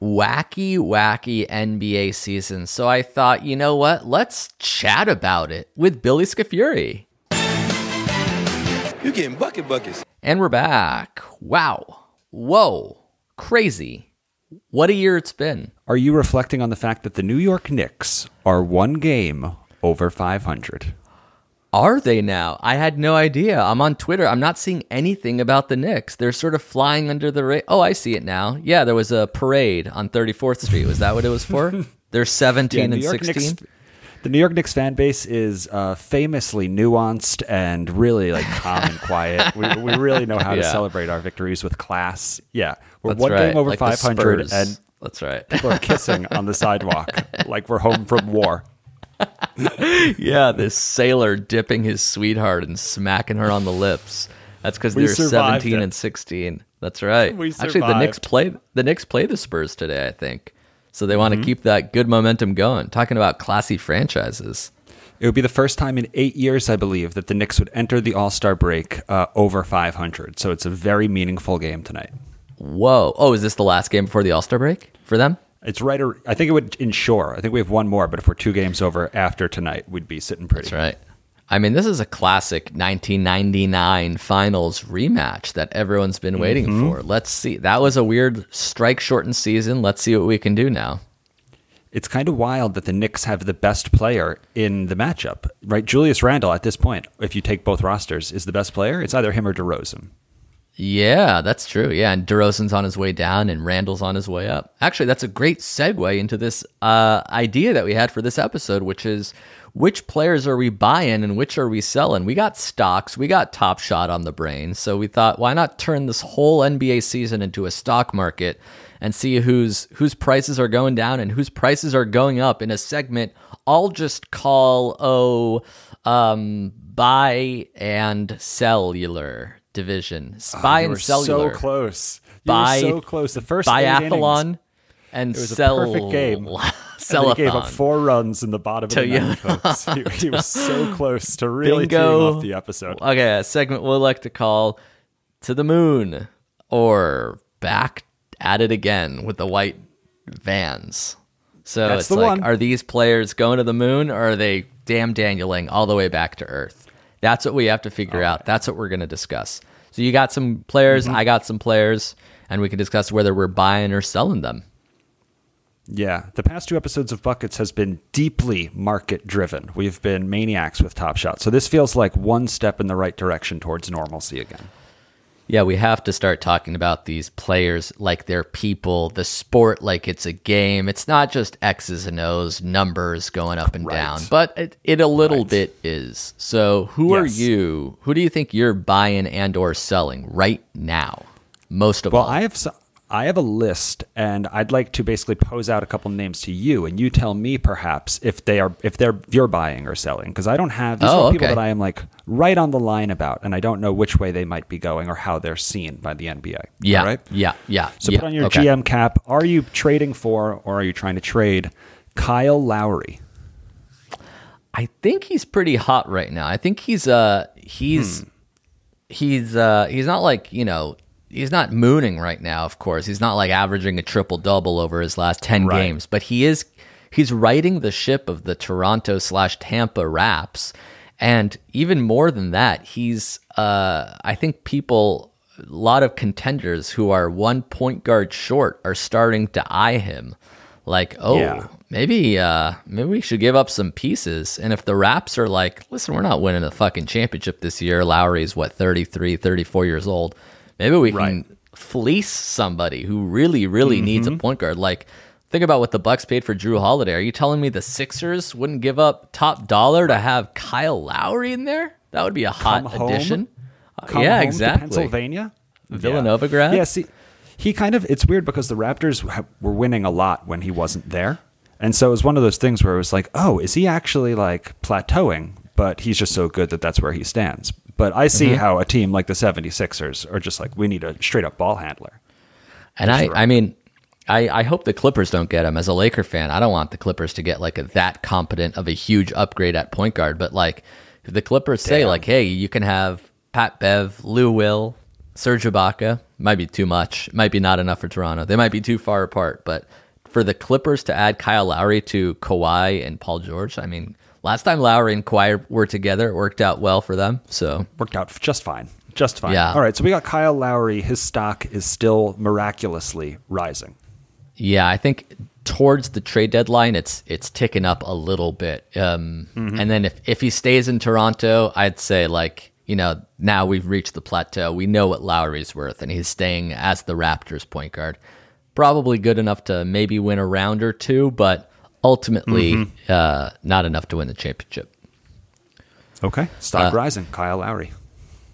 wacky, wacky NBA season. So I thought, you know what? Let's chat about it with Billy Scafuri. You getting bucket buckets. And we're back. Wow. Whoa. Crazy. What a year it's been. Are you reflecting on the fact that the New York Knicks are one game over 500? Are they now? I had no idea. I'm on Twitter. I'm not seeing anything about the Knicks. They're sort of flying under the radar. Oh, I see it now. Yeah, there was a parade on 34th Street. Was that what it was for? They're 17 Yeah, and 16. The New York Knicks fan base is uh, famously nuanced and really like calm and quiet. We, we really know how to celebrate our victories with class. Yeah, we're That's one right. game over Like 500 and That's right. people are kissing on the sidewalk like we're home from war. yeah, this sailor dipping his sweetheart and smacking her on the lips. That's because they're 17 it. and 16. That's right. Actually, the Knicks play the Knicks play the Spurs today, I think. So they want Mm-hmm. to keep that good momentum going. Talking about classy franchises. It would be the first time in eight years, I believe, that the Knicks would enter the All Star break uh, over 500. So it's a very meaningful game tonight. Whoa. Oh, is this the last game before the All Star break for them? It's right. Or, I think it would ensure. I think we have one more, but if we're two games over after tonight, we'd be sitting pretty. That's right. I mean, this is a classic 1999 finals rematch that everyone's been waiting Mm-hmm. for. Let's see. That was a weird strike shortened season. Let's see what we can do now. It's kind of wild that the Knicks have the best player in the matchup, right? Julius Randle, at this point, if you take both rosters, is the best player. It's either him or DeRozan. Yeah, that's true. Yeah, and DeRozan's on his way down and Randle's on his way up. Actually, that's a great segue into this uh, idea that we had for this episode, which is which players are we buying and which are we selling? We got stocks, we got Top Shot on the brain, so we thought, why not turn this whole NBA season into a stock market and see whose whose prices are going down and whose prices are going up in a segment I'll just call oh um, buy and cellular division. Buy you and cellular. so close. You so close. The first innings, biathlon and It was a cell perfect game. And he gave up four runs in the bottom of the you. ninth, folks. He, he was so close to really Bingo. off the episode. Okay, a segment we'll like to call To the Moon or Back at It Again with the white vans. So That's it's like, one. are these players going to the moon or are they damn Danieling all the way back to Earth? That's what we have to figure out. That's what we're going to discuss. So you got some players, Mm-hmm. I got some players, and we can discuss whether we're buying or selling them. Yeah, the past two episodes of Buckets has been deeply market driven. We've been maniacs with Top Shot. So this feels like one step in the right direction towards normalcy again. Yeah, we have to start talking about these players like they're people, the sport like it's a game. It's not just X's and O's, numbers going up and Right. down, but it, it a little Right. bit is. So, who are you? Who do you think you're buying and or selling right now? Most of Well, all. I have I have a list, and I'd like to basically pose out a couple names to you, and you tell me perhaps if they are if they're you're buying or selling because I don't have these Oh, are people okay. that I am like right on the line about, and I don't know which way they might be going or how they're seen by the NBA. yeah, right. yeah, yeah. So yeah, put on your okay. GM cap. Are you trading for, or are you trying to trade Kyle Lowry? I think he's pretty hot right now. I think he's uh he's Hmm. he's uh he's not like, you know, he's not mooning right now, of course. He's not like averaging a triple double over his last ten Right. games, but he is he's riding the ship of the Toronto slash Tampa Raps. And even more than that, he's uh I think people a lot of contenders who are one point guard short are starting to eye him. Like, oh, Yeah. maybe uh maybe we should give up some pieces and if the raps are like listen we're not winning a fucking championship this year lowry's what 33 34 years old maybe we can fleece somebody who really, really needs a mm-hmm. point guard. Like, think about what the Bucks paid for Jrue Holiday. Are you telling me the Sixers wouldn't give up top dollar to have Kyle Lowry in there? That would be a hot Come addition. Come yeah, home exactly. Pennsylvania, Villanova yeah. grad? Yeah, see, he kind of. It's weird because the Raptors were winning a lot when he wasn't there, and so it was one of those things where it was like, oh, is he actually like plateauing? But he's just so good that that's where he stands. But I see Mm-hmm. how a team like the 76ers are just like, we need a straight up ball handler. And I, I mean, I, I hope the Clippers don't get him. As a Laker fan, I don't want the Clippers to get like a, that competent of a huge upgrade at point guard. But like, if the Clippers say like, hey, you can have Pat Bev, Lou Will, Serge Ibaka, might be too much. Might be not enough for Toronto. They might be too far apart. But for the Clippers to add Kyle Lowry to Kawhi and Paul George, I mean, last time Lowry and Kawhi were together, it worked out well for them. So Worked out just fine. Just fine. Yeah. All right. So we got Kyle Lowry. His stock is still miraculously rising. Yeah, I think towards the trade deadline, it's it's ticking up a little bit. Um, And then if if he stays in Toronto, I'd say like you know now we've reached the plateau. We know what Lowry's worth, and he's staying as the Raptors point guard. Probably good enough to maybe win a round or two, but ultimately uh, not enough to win the championship. Okay. Stock Uh, rising. Kyle Lowry.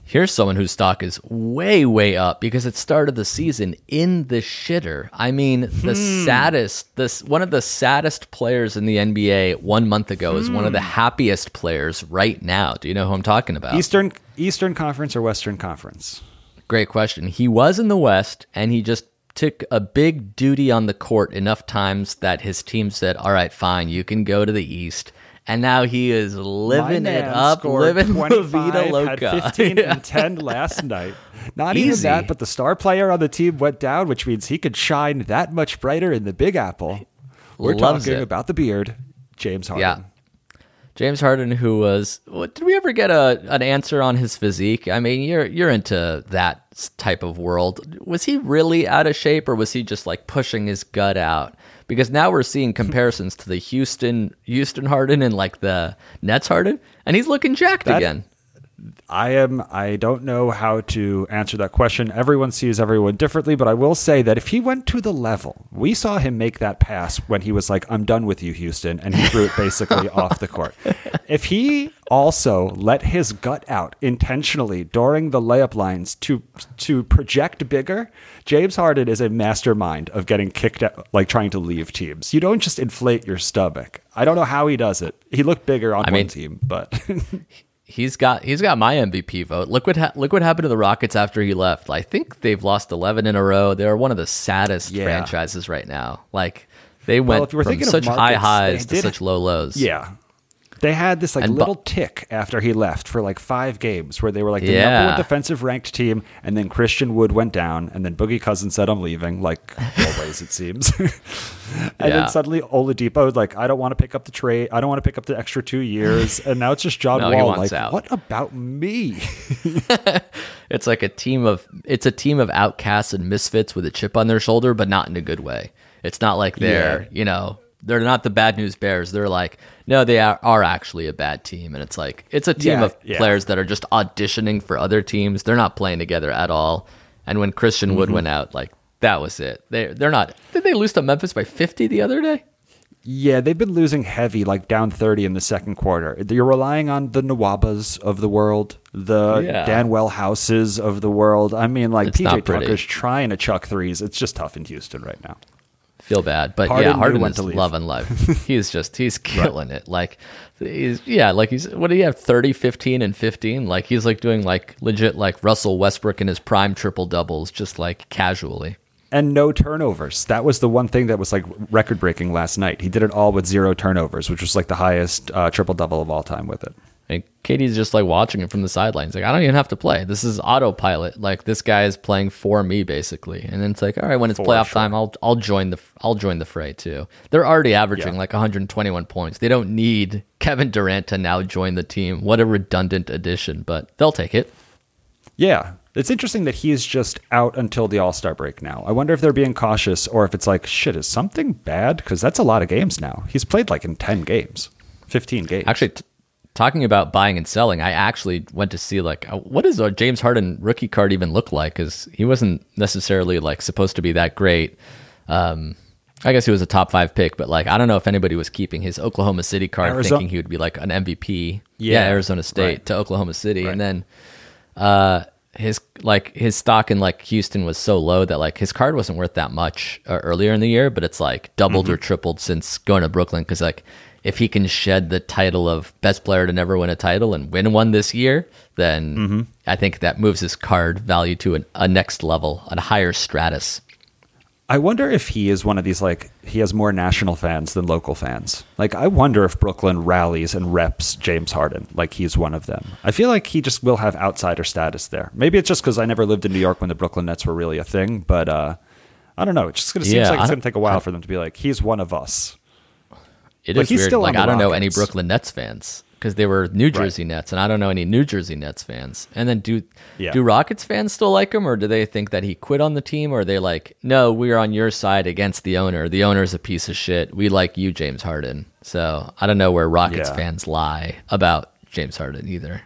Here's someone whose stock is way, way up because it started the season in the shitter. I mean, the saddest, this one of the saddest players in the NBA one month ago is one of the happiest players right now. Do you know who I'm talking about? Eastern Eastern Conference or Western Conference? Great question. He was in the West and he just took a big duty on the court enough times that his team said, "All right, fine, you can go to the East." And now he is living it up, living 25, Vida Loca. Had 15 Yeah. and 10 last night. Not even that, but the star player on the team went down, which means he could shine that much brighter in the Big Apple. We're Loves talking it. about the beard, James Harden. Yeah. James Harden, who was, what, did we ever get a an answer on his physique? I mean, you're you're into that type of world. Was he really out of shape, or was he just like pushing his gut out? Because now we're seeing comparisons to the Houston Houston Harden and like the Nets Harden, and he's looking jacked That- again. I am. I don't know how to answer that question. Everyone sees everyone differently, but I will say that if he went to the level, we saw him make that pass when he was like, "I'm done with you, Houston," and he threw it basically off the court. If he also let his gut out intentionally during the layup lines to to project bigger, James Harden is a mastermind of getting kicked out, like trying to leave teams. You don't just inflate your stomach. I don't know how he does it. He looked bigger on I one mean- team, but He's got he's got my MVP vote. Look what ha- look what happened to the Rockets after he left. I think they've lost eleven in a row. They're one of the saddest Yeah. franchises right now. Like they went were from such high highs to such low lows. Yeah. They had this like And bu- little tick after he left for like five games where they were like the Yeah. number one defensive ranked team, and then Christian Wood went down, and then Boogie Cousins said, "I'm leaving," like always it seems. and Yeah. then suddenly Oladipo was like, "I don't want to pick up the trade. I don't want to pick up the extra two years," and now it's just John No, Wall. Like, out. what about me? It's like a team of it's a team of outcasts and misfits with a chip on their shoulder, but not in a good way. It's not like they're Yeah. you know they're not the bad news bears. They're like no, they are, are actually a bad team, and it's like it's a team Yeah, of yeah. players that are just auditioning for other teams. They're not playing together at all. And when Christian Wood Mm-hmm. went out, like that was it. They they're not. Did they lose to Memphis by fifty the other day? Yeah, they've been losing heavy, like down 30 in the second quarter. You're relying on the Nwabas of the world, the Yeah. Danuel Houses of the world. I mean, like It's PJ. Tucker's trying to chuck threes. It's just tough in Houston right now. Feel bad, but Harden yeah, Harden is loving life. he's just he's killing it. Like he's yeah, like he's what do you have 30, 15 and 15? Like he's like doing like legit like Russell Westbrook in his prime triple doubles just like casually. And no turnovers. That was the one thing that was like record breaking last night. He did it all with zero turnovers, which was like the highest uh, triple double of all time with it. And KD's just like watching it from the sidelines. Like I don't even have to play. This is autopilot. Like this guy is playing for me basically. And then it's like, all right, when it's For playoff sure. time, I'll I'll join the I'll join the fray too. They're already averaging Yeah. like 121 points. They don't need Kevin Durant to now join the team. What a redundant addition, but they'll take it. Yeah. It's interesting that he's just out until the All Star break now. I wonder if they're being cautious or if it's like, shit, is something bad? Because that's a lot of games now. He's played like in 10 games, 15 games. Actually, t- talking about buying and selling, I actually went to see like uh, what does a James Harden rookie card even look like? Because he wasn't necessarily like supposed to be that great. Um, I guess he was a top five pick, but like I don't know if anybody was keeping his Oklahoma City card Arizona- thinking he would be like an MVP. Yeah, Arizona State right. to Oklahoma City, Right. and then uh, his like his stock in like Houston was so low that like his card wasn't worth that much uh, earlier in the year, but it's like doubled Mm-hmm. or tripled since going to Brooklyn because like if he can shed the title of best player to never win a title and win one this year, then Mm-hmm. I think that moves his card value to an, a next level, a higher stratus. I wonder if he is one of these like he has more national fans than local fans. Like I wonder if Brooklyn rallies and reps James Harden like he's one of them. I feel like he just will have outsider status there. Maybe it's just because I never lived in New York when the Brooklyn Nets were really a thing, but uh, I don't know. It just gonna seems Yeah, like it's gonna take a while for them to be like he's one of us. It is Like, he's weird. still like I don't know any Brooklyn Nets fans because they were New Jersey Nets, and I don't know any New Jersey Nets fans. And then do Yeah. do Rockets fans still like him, or do they think that he quit on the team, or are they like, no, we're on your side against the owner. The owner's a piece of shit. We like you, James Harden. So I don't know where Rockets Yeah. fans lie about James Harden either.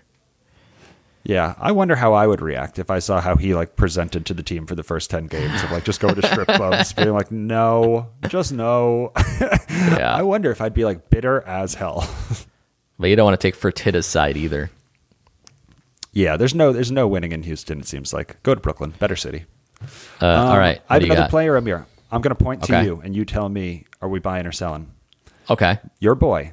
Yeah, I wonder how I would react if I saw how he like presented to the team for the first ten games of like just going to strip clubs, being like, no, just no. Yeah, I wonder if I'd be like bitter as hell. but you don't want to take Fertitta's side either. Yeah, there's no there's no winning in Houston. It seems like go to Brooklyn, better city. Uh, all Um, right, I have another got? player, Amir. I'm going to point to you, and you tell me: Are we buying or selling? Okay, Your boy,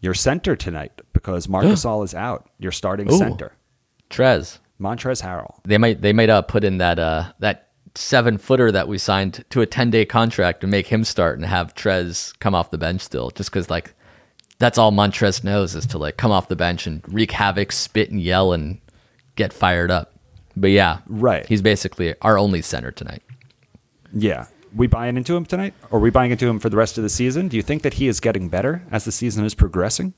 your center tonight, because Marc Gasol is out. Your starting Ooh. center, Trez. Montrez Harrell. They might they might uh, put in that uh that seven footer that we signed to a ten day contract to make him start and have Trez come off the bench still, just because like that's all Montrez knows is to like come off the bench and wreak havoc, spit and yell and get fired up. But yeah, Right. He's basically our only center tonight. Yeah, we buying into him tonight, or are we buying into him for the rest of the season? Do you think that he is getting better as the season is progressing?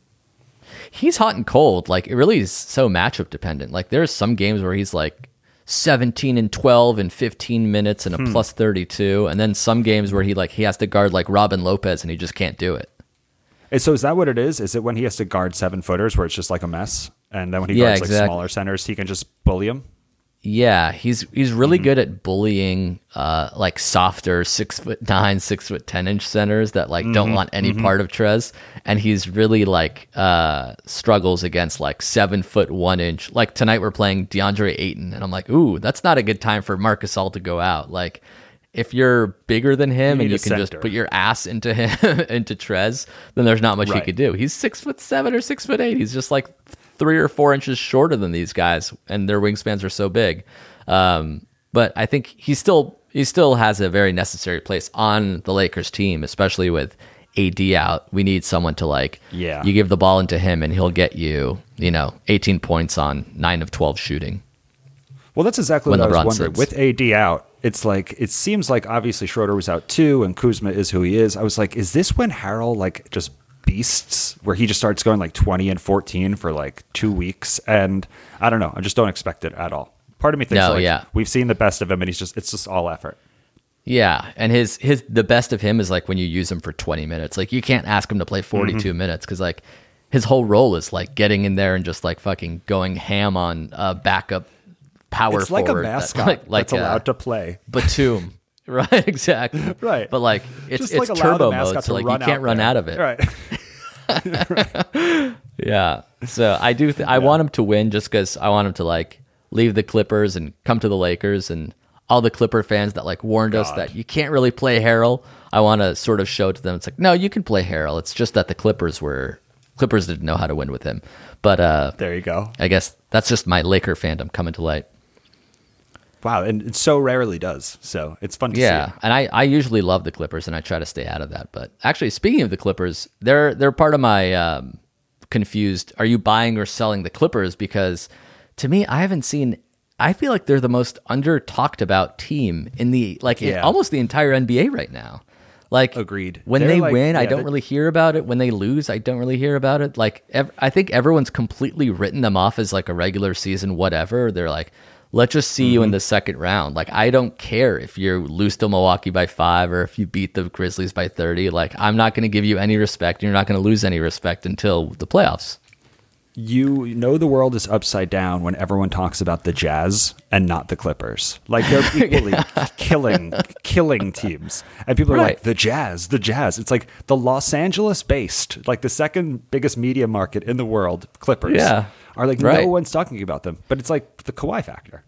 He's hot and cold. Like it really is so matchup dependent. Like there's some games where he's like 17 and 12 in 15 minutes and a Hmm. plus 32, and then some games where he like he has to guard like Robin Lopez and he just can't do it. And So is that what it is? Is it when he has to guard seven footers where it's just like a mess, and then when he Yeah, guards like smaller centers, he can just bully him? Yeah, he's he's really Mm-hmm. good at bullying uh like softer six foot nine, six foot ten inch centers that like Mm-hmm. don't want any part of Trez. And he's really like uh struggles against like seven foot one inch. Like tonight we're playing DeAndre Ayton and I'm like, ooh, that's not a good time for Marc Gasol to go out. Like if you're bigger than him You and you can just put your ass into him into Trez, then there's not much he Right. could do. He's six foot seven or six foot eight. He's just like three or four inches shorter than these guys, and their wingspans are so big. Um, but I think he still he still has a very necessary place on the Lakers team, especially with AD out. We need someone to like Yeah. You give the ball into him, and he'll get you you know 18 points on nine of 12 shooting. Well, that's exactly When what I was wondering. sits. With AD out, it's like it seems like obviously Schroeder was out too, and Kuzma is who he is. I was like, is this when Harrell like just beasts, where he just starts going like twenty and fourteen for like two weeks? And I don't know. I just don't expect it at all. Part of me thinks No, like yeah. we've seen the best of him, and he's just it's just all effort. Yeah, and his his the best of him is like when you use him for 20 minutes. Like you can't ask him to play 42 Mm-hmm. minutes because like his whole role is like getting in there and just like fucking going ham on uh, backup power it's like a forward that- mascot like, like that's allowed uh, to play. Batum. right, exactly. Right. But like it's Just it's like turbo mode, so like you can't run there. out of it. Right. Yeah. So I do. Th- I want him to win just because I want him to like leave the Clippers and come to the Lakers and all the Clipper fans that like warned us that you can't really play Harrell. I want to sort of show to them it's like no, you can play Harrell. It's just that the Clippers were Clippers didn't know how to win with him. But uh, There you go. I guess that's just my Laker fandom coming to light. Wow, and it so rarely does. So it's fun to Yeah, see. and I, I usually love the Clippers, and I try to stay out of that. But actually, speaking of the Clippers, they're they're part of my um, confused. Are you buying or selling the Clippers? Because to me, I haven't seen. I feel like they're the most under talked about team in the like in almost the entire NBA right now. Like Agreed. When They're they like- win, I don't really hear about it. When they lose, I don't really hear about it. Like ev- I think everyone's completely written them off as like a regular season whatever. They're like, let's just see you in mm-hmm. the second round. Like I don't care if you lose to Milwaukee by five or if you beat the Grizzlies by thirty. Like I'm not going to give you any respect. and You're not going to lose any respect until the playoffs. you know the world is upside down when everyone talks about the Jazz and not the Clippers. Like they're equally killing killing teams. And people are Right. like, the Jazz, the Jazz. It's like the Los Angeles based, like the second biggest media market in the world, Clippers. Yeah. Are like Right. no one's talking about them. But it's like the Kawhi factor.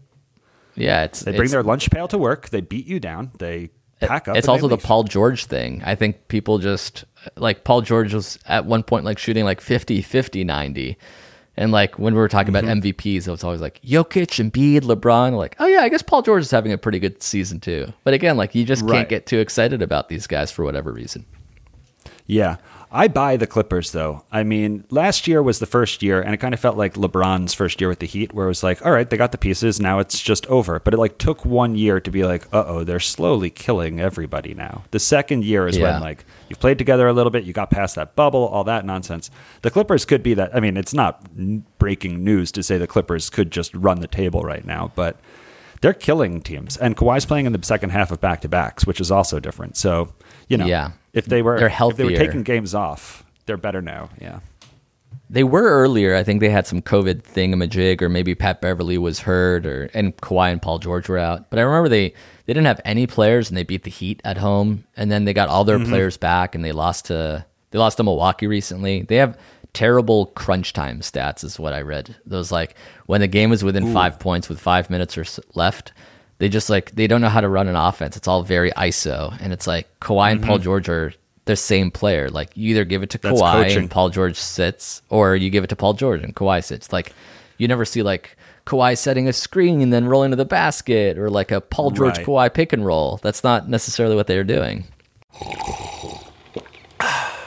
Yeah, it's They bring it's- their lunch pail to work, they beat you down, they pack up. It's also the. Paul George thing. I think people just like Paul George was at one point like shooting like 50, 50, 90. And like when we were talking Mm-hmm. about MVPs, it was always like Jokic, Embiid, LeBron. Like, oh yeah, I guess Paul George is having a pretty good season too. But again, like you just Right. can't get too excited about these guys for whatever reason. Yeah. I buy the Clippers though. I mean, last year was the first year, and it kind of felt like LeBron's first year with the Heat, where it was like, all right, they got the pieces, now it's just over. But it like took one year to be like, uh oh, they're slowly killing everybody now. The second year is Yeah. when like you've played together a little bit, you got past that bubble, all that nonsense. The Clippers could be that. I mean, it's not breaking news to say the Clippers could just run the table right now, but they're killing teams. And Kawhi's playing in the second half of back to backs, which is also different. So, you know, Yeah. If they were They're healthier. if they were taking games off, they're better now. Yeah. They were earlier. I think they had some COVID thingamajig, or maybe Pat Beverley was hurt, or and Kawhi and Paul George were out. But I remember they they didn't have any players, and they beat the Heat at home, and then they got all their mm-hmm. players back, and they lost to they lost to Milwaukee recently. They have terrible crunch time stats, is what I read. Those like when the game was within five points with five minutes or s- left. They just like they don't know how to run an offense. It's all very ISO, and it's like Kawhi and Paul mm-hmm. George are the same player. Like you either give it to That's Kawhi coaching. and Paul George sits, or you give it to Paul George and Kawhi sits. Like you never see like Kawhi setting a screen and then rolling to the basket, or like a Paul George Right. Kawhi pick and roll. That's not necessarily what they're doing.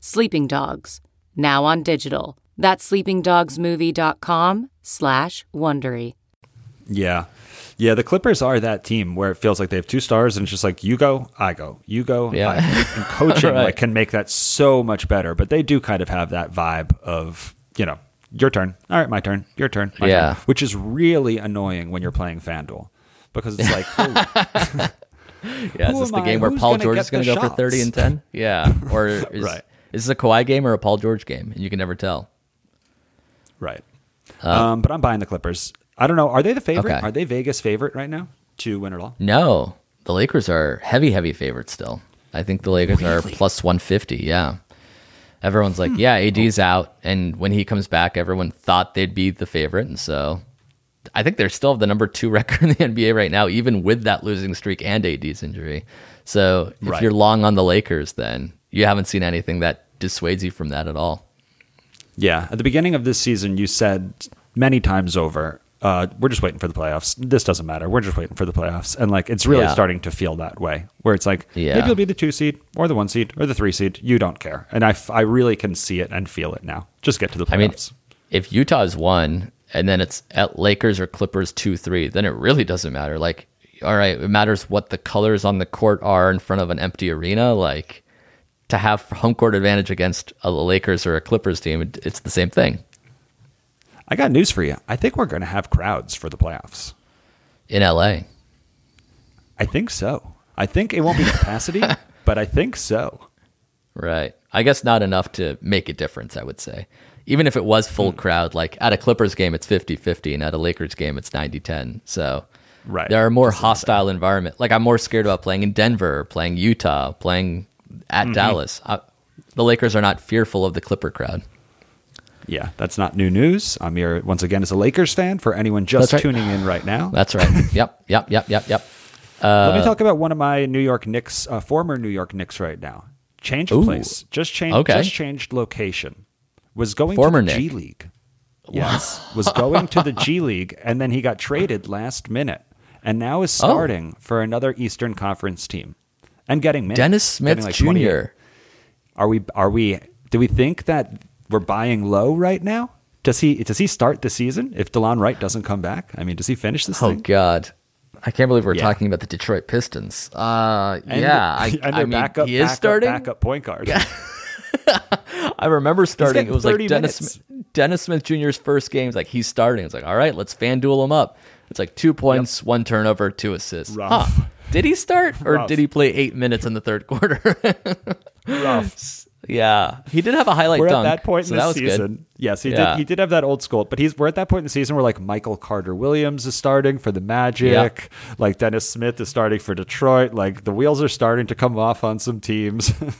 Sleeping Dogs, now on digital. That's sleepingdogsmovie.com slash Wondery. Yeah. Yeah, the Clippers are that team where it feels like they have two stars and it's just like you go, I go, you go, Yeah. I go. And coaching Right. like can make that so much better. But they do kind of have that vibe of, you know, your turn. All right, my turn. Your turn. My Yeah. turn. Which is really annoying when you're playing FanDuel. Because it's like, oh, Yeah, is this am the I? game where Who's Paul gonna George is going to go for thirty and ten? Yeah, or is, Right. Is this a Kawhi game or a Paul George game? And you can never tell. right. um, but I'm buying the Clippers. I don't know. Are they the favorite? Okay. Are they Vegas favorite right now to win it all? No, the Lakers are heavy, heavy favorites still. I think the Lakers are plus 150. Yeah. Everyone's Hmm. like, yeah, AD's out. And when he comes back, everyone thought they'd be the favorite. And so I think they're still the number two record in the NBA right now, even with that losing streak and AD's injury. So if Right. you're long on the Lakers, then you haven't seen anything that dissuades you from that at all. Yeah, at the beginning of this season, you said many times over, uh, "We're just waiting for the playoffs. This doesn't matter. We're just waiting for the playoffs." And like, it's really Yeah. starting to feel that way, where it's like, Yeah. maybe you'll be the two seed or the one seed or the three seed. You don't care, and I, f- I really can see it and feel it now. Just get to the playoffs. I mean, if Utah's one and then it's at Lakers or Clippers two three, then it really doesn't matter. Like, all right, it matters what the colors on the court are in front of an empty arena. Like, to have home court advantage against a Lakers or a Clippers team, it's the same thing I got news for you. I think we're going to have crowds for the playoffs. in LA. I think so. I think it won't be capacity, but I think so. Right. I guess not enough to make a difference, I would say. Even if it was full hmm. crowd, like at a Clippers game, it's 50 50, and at a Lakers game, it's 90 10. So Right. there are more hostile environment. Like I'm more scared about playing in Denver, playing Utah, playing at mm-hmm. Dallas. I, the Lakers are not fearful of the Clipper crowd. Yeah, that's not new news. Amir, once again, is a Lakers fan for anyone just right. tuning in right now. That's right. yep, yep, yep, yep, yep. Let me uh, talk about one of my New York Knicks, uh, former New York Knicks right now. Change of place. Just changed, Okay. just changed location. Was going Former to the G League. Yes. was going to the G League and then he got traded last minute and now is Oh. starting for another Eastern Conference team and getting minutes. Dennis Smith like Jr. 28. Are we are we do we think that we're buying low right now? Does he does he start the season if DeLon Wright doesn't come back? I mean, does he finish this Oh thing? God, I can't believe we're Yeah. talking about the Detroit Pistons. Uh, And- yeah, I, and I mean, backup, he is backup, starting. backup point guard. I remember starting. It was like Dennis. Smith, Dennis Smith Jr.'s first game. It's like he's starting. It's like all right, let's fan duel him up. It's like two points, one turnover, two assists. Rough. Huh. Did he start or Rough. did he play eight minutes in the third quarter? Rough. yeah, he did have a highlight We're dunk. at that point so in the season. Good. Yes, he Yeah. did. He did have that old school, but he's we're at that point in the season where like Michael Carter Williams is starting for the Magic, like Dennis Smith is starting for Detroit. Like the wheels are starting to come off on some teams.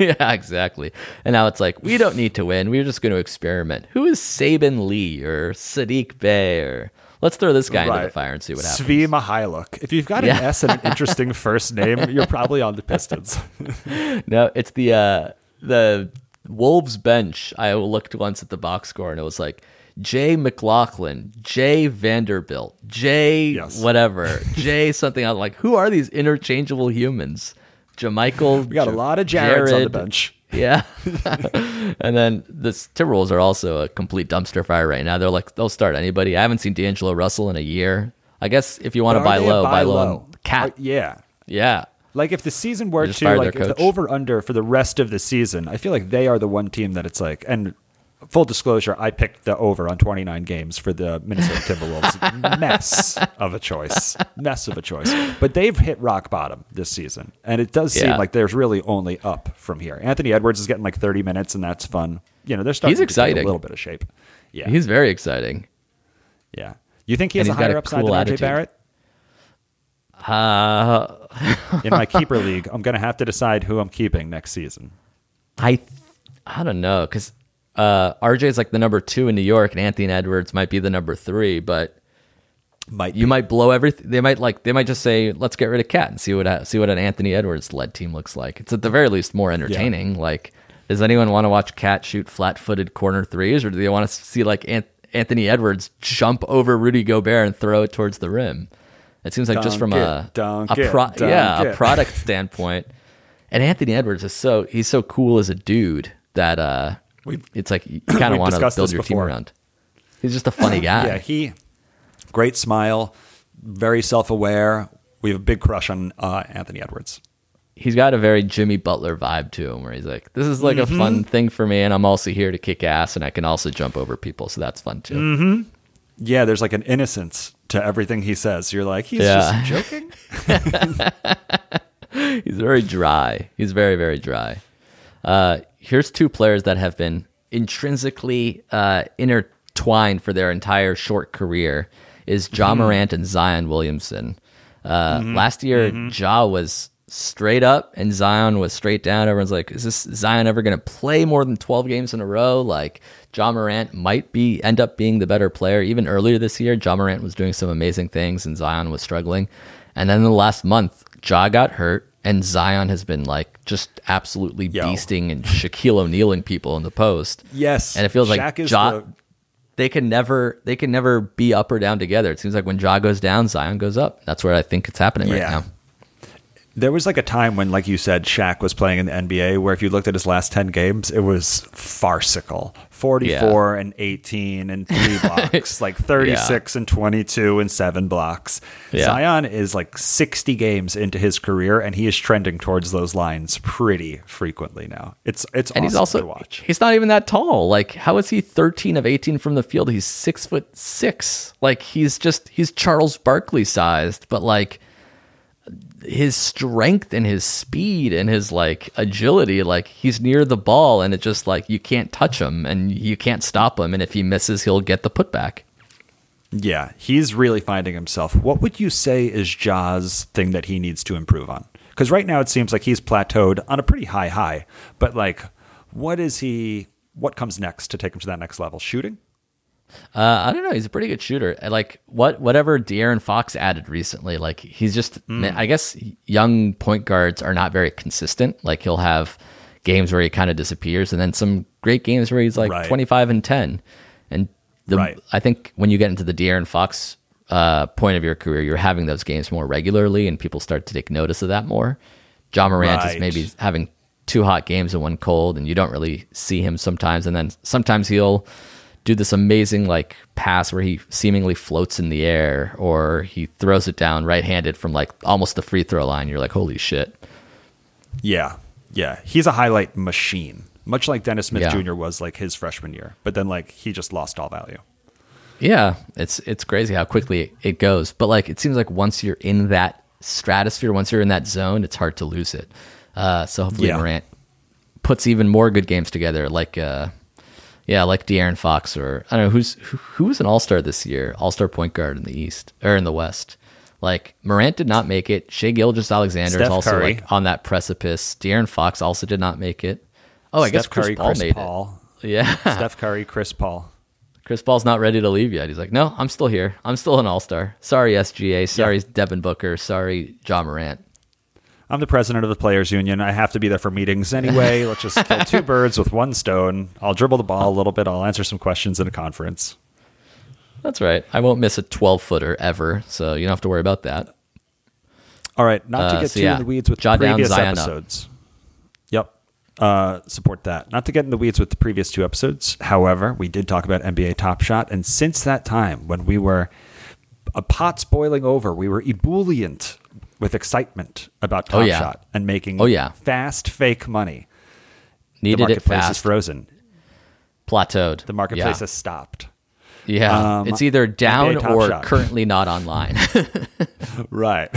Yeah, exactly. And now it's like we don't need to win. We're just going to experiment. Who is Saben Lee or Saddiq Bey or let's throw this guy into the fire and see what happens. Svi Mykhailiuk. If you've got an Yeah. S and an interesting first name, you're probably on the Pistons. No, it's the uh the Wolves bench. I looked once at the box score and it was like Jay McLaughlin, Jay Vanderbilt, Jay Yes. whatever, Jay something. I'm like, who are these interchangeable humans? Jamichael. We got a lot of Jareds on the bench. Yeah. and then the Timberwolves are also a complete dumpster fire right now. They're like they'll start anybody. I haven't seen D'Angelo Russell in a year. I guess if you want to buy low, buy low low? on KAT. Are- yeah. yeah. Like if the season were to like if the over under for the rest of the season, I feel like they are the one team that it's like and full disclosure, I picked the over on 29 games for the Minnesota Timberwolves. Mess of a choice. Mess of a choice. But they've hit rock bottom this season. And it does seem Yeah. like there's really only up from here. Anthony Edwards is getting like 30 minutes and that's fun. You know, they're starting He's to get a little bit of shape. Yeah. He's very exciting. yeah. You think he has a higher a upside cool than. RJ Barrett? Uh In my keeper league, I'm going to have to decide who I'm keeping next season. I th- I don't know because uh, RJ is like the number two in New York, and Anthony Edwards might be the number three. But Might you might blow everything. They might like they might just say, "Let's get rid of KAT and see what see what an Anthony Edwards led team looks like." It's at the very least more entertaining. Like, does anyone want to watch KAT shoot flat footed corner threes, or do they want to see like An- Anthony Edwards jump over Rudy Gobert and throw it towards the rim? It seems like just Dunk from a it, dunk a it, pro- yeah a product standpoint. And Anthony Edwards is so he's so cool as a dude that uh, We've- it's like you kind of want to build your team around. He's just a funny guy. Yeah, he great smile, very self aware. We have a big crush on uh, Anthony Edwards. he's got a very Jimmy Butler vibe to him, where he's like, "This is like Mm-hmm. a fun thing for me, and I'm also here to kick ass, and I can also jump over people, so that's fun too." Mm. Yeah, there's like an innocence to everything he says. You're like, he's Yeah. just joking. He's very dry. He's very very dry. Uh, here's two players that have been intrinsically uh, intertwined for their entire short career: is Ja Mm-hmm. Morant and Zion Williamson. Uh, Last year, Ja was straight up and Zion was straight down. Everyone's like, is this Zion ever going to play more than 12 games in a row? Like, Ja Morant might be end up being the better player. Even earlier this year, Ja Morant was doing some amazing things and Zion was struggling. And then the last month, Ja got hurt and Zion has been like just absolutely Yo. beasting and Shaquille O'Nealing people in the post. Yes, And it feels like Shaq is Ja, the- they can never they can never be up or down together. It seems like when Ja goes down, Zion goes up. That's where I think it's happening right now. There was like a time when, like you said, Shaq was playing in the NBA where if you looked at his last 10 games, it was farcical 44 and 18 and three blocks, like 36 and 22 and seven blocks. Yeah. Zion is like 60 games into his career and he is trending towards those lines pretty frequently now. It's, it's And awesome he's also to watch. he's not even that tall. Like, how is he 13 of 18 from the field? He's six foot six. Like he's just he's Charles Barkley sized, but like his strength and his speed and his like agility, like he's near the ball and it just like you can't touch him and you can't stop him. And if he misses, he'll get the putback. Yeah, he's really finding himself. What would you say is Ja's thing that he needs to improve on? Because right now it seems like he's plateaued on a pretty high high. But like, what is he? what comes next to take him to that next level? Shooting? Uh, I don't know. He's a pretty good shooter. Like what whatever De'Aaron Fox added recently, like he's just. man, I guess young point guards are not very consistent. Like he'll have games where he kind of disappears, and then some great games where he's like Right. twenty five and ten. And the Right. I think when you get into the De'Aaron Fox uh, point of your career, you're having those games more regularly, and people start to take notice of that more. Ja Morant is maybe having two hot games and one cold, and you don't really see him sometimes. And then sometimes he'll do this amazing like pass where he seemingly floats in the air, or he throws it down right handed from like almost the free throw line. You're like, holy shit. Yeah. Yeah. He's a highlight machine, much like Dennis Smith Yeah. Jr. was like his freshman year. But then, like, he just lost all value. Yeah, it's it's crazy how quickly it goes. But like it seems like once you're in that stratosphere, once you're in that zone, it's hard to lose it. Uh, so hopefully Yeah. Morant puts even more good games together, like uh, yeah, like De'Aaron Fox or I don't know who's who, who was an All Star this year, All Star point guard in the East or in the West. Like Morant did not make it. Shai Gilgeous-Alexander is also Curry. like on that precipice. De'Aaron Fox also did not make it. Oh, I guess Steph Chris Curry, Paul Chris made Paul. it. Yeah, Steph Curry, Chris Paul. Chris Paul's not ready to leave yet. He's like, no, I'm still here. I'm still an all star. Sorry, SGA. Sorry, Devin Booker. Sorry, Ja Morant. I'm the president of the players union. I have to be there for meetings anyway. Let's just kill two birds with one stone. I'll dribble the ball a little bit. I'll answer some questions in a conference. That's right. I won't miss a 12 footer ever, so you don't have to worry about that. All right, not Uh, to get so too yeah, in the weeds with jot down previous Zion up. episodes. Yep. Uh, support that. Not to get in the weeds with the previous two episodes. However, we did talk about NBA Top Shot, and since that time, when we were a pots boiling over, we were ebullient with excitement about Top Oh, yeah. Shot and making Oh, yeah. fast fake money. the Needed it marketplace is frozen. Plateaued. The marketplace Yeah. has stopped. Yeah. Um, it's either down or Shot. currently not online. Right.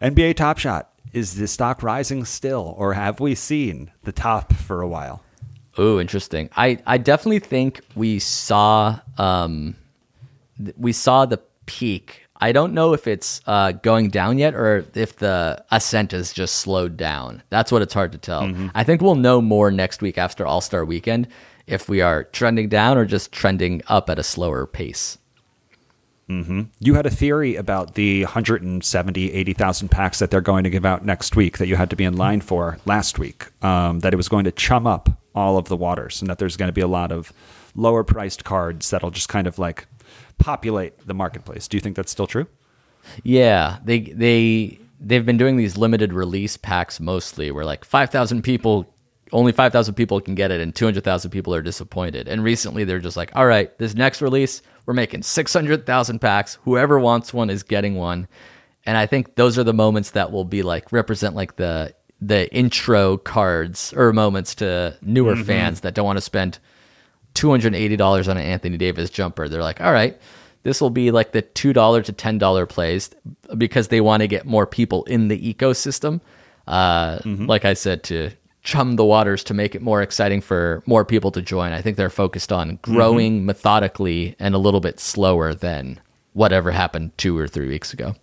NBA Top Shot. Is the stock rising still, or have we seen the top for a while? Ooh, interesting. I, I definitely think we saw um we saw the peak. I don't know if it's uh, going down yet or if the ascent is just slowed down. That's what it's hard to tell. I think we'll know more next week after All Star Weekend if we are trending down or just trending up at a slower pace. You had a theory about the 170, 80,000 packs that they're going to give out next week that you had to be in line for last week, um, that it was going to chum up all of the waters and that there's going to be a lot of lower priced cards that'll just kind of like populate the marketplace. Do you think that's still true? Yeah, they they they've been doing these limited release packs mostly, where like five thousand people, only five thousand people can get it, and two hundred thousand people are disappointed. And recently, they're just like, all right, this next release, we're making six hundred thousand packs. Whoever wants one is getting one. And I think those are the moments that will be like represent like the the intro cards or moments to newer mm-hmm. fans that don't want to spend two hundred eighty dollars on an Anthony Davis jumper. They're like, all right, this will be like the two dollar to ten dollar plays because they want to get more people in the ecosystem. Uh, Like I said, to chum the waters to make it more exciting for more people to join. I think they're focused on growing methodically and a little bit slower than whatever happened two or three weeks ago.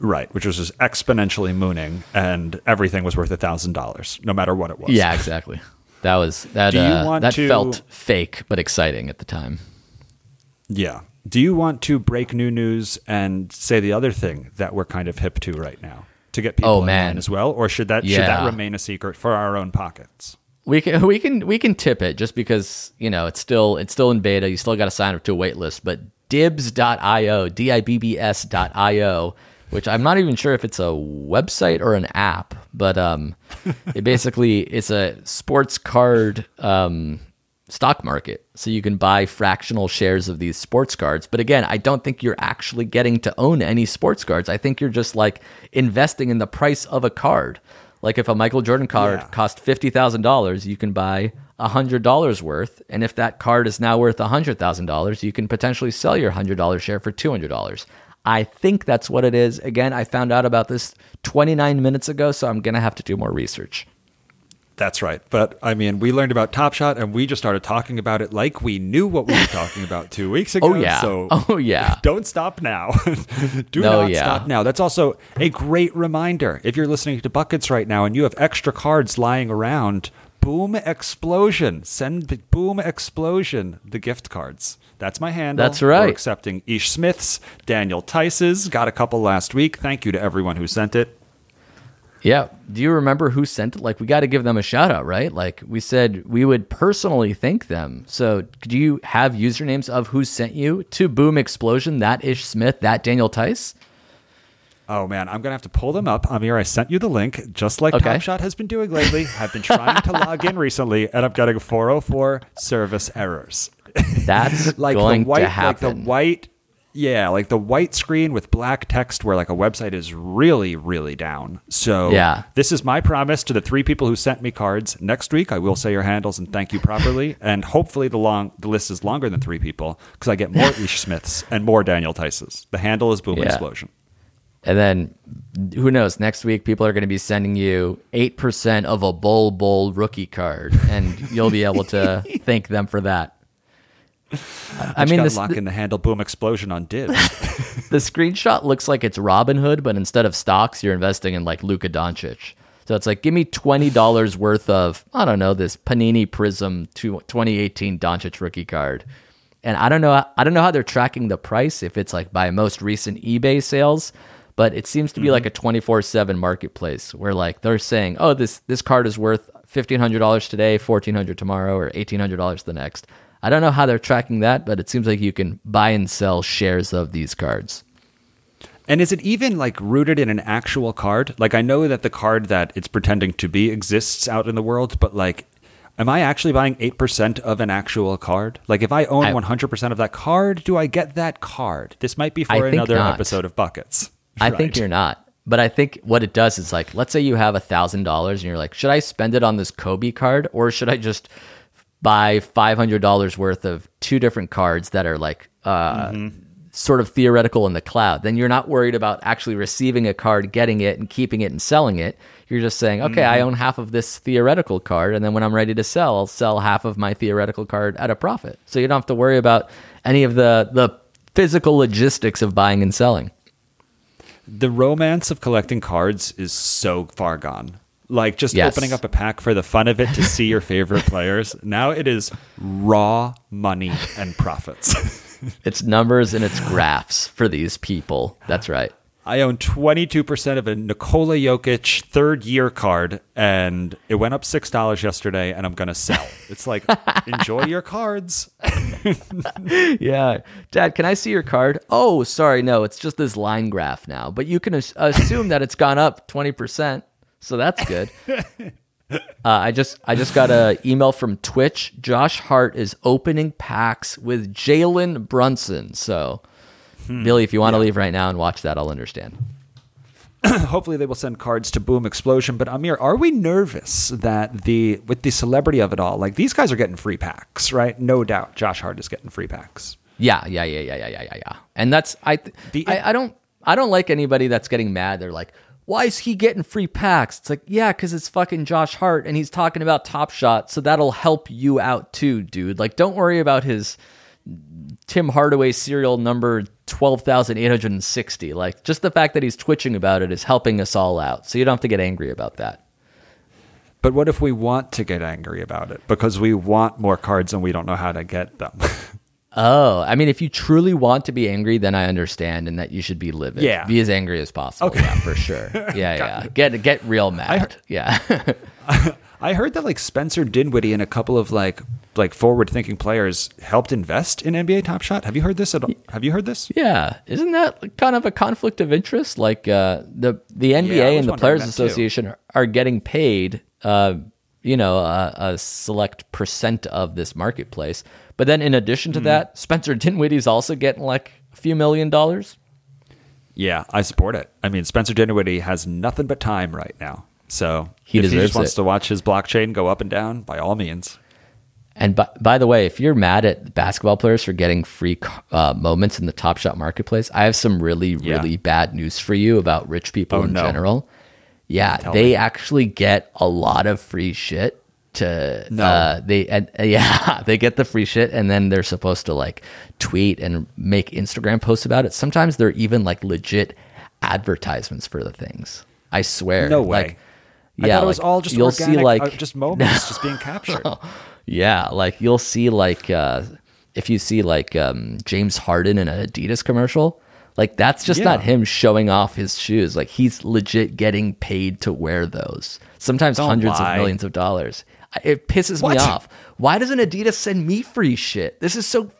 Right, which was just exponentially mooning, and everything was worth a thousand dollars, no matter what it was. Yeah, exactly. That was that. Uh, that to- felt fake but exciting at the time. yeah. Do you want to break new news and say the other thing that we're kind of hip to right now to get people Oh, man. as well, or should that should that remain a secret for our own pockets? We can we can we can tip it just because you know it's still it's still in beta. You still got to sign up to a wait list. But dibbs.io, d i b b s.io, which I'm not even sure if it's a website or an app, but um, it basically it's a sports card um stock market. So you can buy fractional shares of these sports cards. But again, I don't think you're actually getting to own any sports cards. I think you're just like investing in the price of a card. Like if a Michael Jordan card Yeah. cost fifty thousand dollars, you can buy hundred dollars worth, and if that card is now worth hundred thousand dollars, you can potentially sell your hundred dollar share for two hundred dollars. I think that's what it is. Again, I found out about this twenty nine minutes ago, so I'm gonna have to do more research. That's right. But I mean, we learned about Top Shot, and we just started talking about it like we knew what we were talking about two weeks oh, ago. Oh yeah, So oh yeah. don't stop now. Do No, not yeah. stop now. That's also a great reminder. If you're listening to Buckets right now and you have extra cards lying around, Boom Explosion. Send Boom Explosion the gift cards. That's my handle. That's right. We're accepting Ish Smith's, Daniel Theis's. Got a couple last week. Thank you to everyone who sent it. Yeah. Do you remember who sent it? Like, we got to give them a shout out, right? Like, we said we would personally thank them. So, do you have usernames of who sent you to Boom Explosion, that Ish Smith, that Daniel Theis? Oh man, I'm gonna have to pull them up. Amir, I sent you the link, just like Okay. Top has been doing lately. I've been trying to log in recently, and I'm getting 404 service errors. That's like going the white, to like the white, yeah, like the white screen with black text where like a website is really, really down. So Yeah. this is my promise to the three people who sent me cards. Next week, I will say your handles and thank you properly, and hopefully the long the list is longer than three people because I get more Ish Smiths and more Daniel Theises. The handle is Boom Yeah. Explosion. And then who knows? Next week, people are going to be sending you 8% of a Bol Bol rookie card, and you'll be able to thank them for that. I mean, got this, lock in the handle Boom Explosion on Div. the screenshot looks like it's Robinhood, but instead of stocks, you're investing in like Luka Doncic. So it's like, give me twenty dollars worth of I don't know this Panini Prism to 2018 Doncic rookie card, and I don't know I don't know how they're tracking the price if it's like by most recent eBay sales, but it seems to be like mm-hmm. a 24 seven marketplace where like they're saying, oh this this card is worth fifteen hundred dollars today, fourteen hundred tomorrow, or eighteen hundred dollars the next. I don't know how they're tracking that, but it seems like you can buy and sell shares of these cards. and is it even like rooted in an actual card? Like I know that the card that it's pretending to be exists out in the world, but like am I actually buying 8% of an actual card? Like if I own I- 100% of that card, do I get that card? This might be for another episode of buckets. I think you're not. But I think what it does is like, let's say you have a thousand dollars and you're like, should I spend it on this Kobe card or should I just buy five hundred dollars worth of two different cards that are like uh, sort of theoretical in the cloud? Then you're not worried about actually receiving a card, getting it, and keeping it and selling it. You're just saying, okay, I own half of this theoretical card, and then when I'm ready to sell, I'll sell half of my theoretical card at a profit. So you don't have to worry about any of the the physical logistics of buying and selling. The romance of collecting cards is so far gone. Like just Yes. opening up a pack for the fun of it to see your favorite players. Now it is raw money and profits. It's numbers and it's graphs for these people. That's right. I own 22% of a Nikola Jokic third year card, and it went up $6 yesterday, and I'm going to sell. It's like, enjoy your cards. Yeah. Dad, can I see your card? Oh, sorry. No, it's just this line graph now. But you can as- assume that it's gone up 20%. So that's good. Uh, I just I just got a email from Twitch. Josh Hart is opening packs with Jalen Brunson. So, Hmm. Billy, if you want to leave right now and watch that, I'll understand. Hopefully, they will send cards to Boom Explosion. But Amir, are we nervous that the with the celebrity of it all, like these guys are getting free packs, right? No doubt, Josh Hart is getting free packs. Yeah, yeah, yeah, yeah, yeah, yeah, yeah, yeah. And that's I, th- The- I I don't I don't like anybody that's getting mad. They're like, why is he getting free packs? It's like, yeah, because it's fucking Josh Hart and he's talking about Top Shot, so that'll help you out too, dude. Like, don't worry about his Tim Hardaway serial number twelve thousand eight hundred and sixty. Like, just the fact that he's twitching about it is helping us all out. So you don't have to get angry about that. But what if we want to get angry about it because we want more cards and we don't know how to get them? Oh, I mean, if you truly want to be angry, then I understand, and that you should be livid. Yeah. be as angry as possible. Okay. Yeah, for sure. Yeah, yeah. Get get real mad. yeah. I heard that like Spencer Dinwiddie and a couple of like like forward thinking players helped invest in NBA Top Shot. Have you heard this at all? Have you heard this? yeah, isn't that kind of a conflict of interest? Like uh, the the NBA Yeah, and the Players. Association are, are getting paid, uh, you know, a, a select percent of this marketplace. But then, in addition to that, Spencer Dinwiddie's also getting like a few million dollars. Yeah, I support it. I mean, Spencer Dinwiddie has nothing but time right now. So He if he deserves just wants it. to watch his blockchain go up and down, by all means. And by, by the way, if you're mad at basketball players for getting free uh, moments in the Top Shot marketplace, I have some really, Yeah. really bad news for you about rich people Oh, in no. general. Yeah, Tell they me. actually get a lot of free shit. To No. uh, they and uh, yeah they get the free shit and then they're supposed to like tweet and make Instagram posts about it. Sometimes they're even like legit advertisements for the things. I swear. No way. Like, I Yeah, thought it was like, all just you'll organic, see, like- uh, just moments just being captured. Yeah, like you'll see like uh if you see like um James Harden in an Adidas commercial, like that's just not him showing off his shoes. Like he's legit getting paid to wear those. Sometimes Don't hundreds lie. of millions of dollars. It pisses me off. Why doesn't Adidas send me free shit? This is so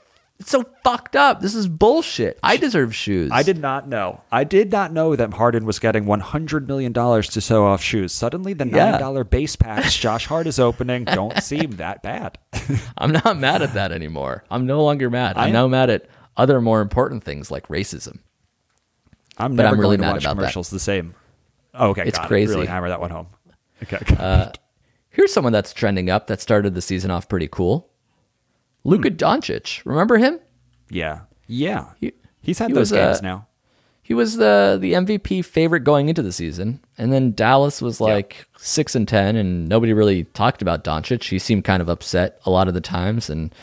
it's so fucked up. This is bullshit. I deserve shoes. I did not know. I did not know that Harden was getting one hundred million dollars to sew off shoes. Suddenly, the nine dollar base packs Josh Hart is opening don't seem that bad. I'm not mad at that anymore. I'm no longer mad. I'm now mad at other more important things like racism. I'm But never I'm really going to mad watch about that. commercials the same. Oh, okay, It's got it. crazy. Really hammer that one home. Okay. Uh, here's someone that's trending up that started the season off pretty cool. Luka Doncic. Remember him? yeah, yeah. He- He's had he those was, uh, games now. He was the the MVP favorite going into the season, and then Dallas was like six and ten, and nobody really talked about Doncic. He seemed kind of upset a lot of the times, and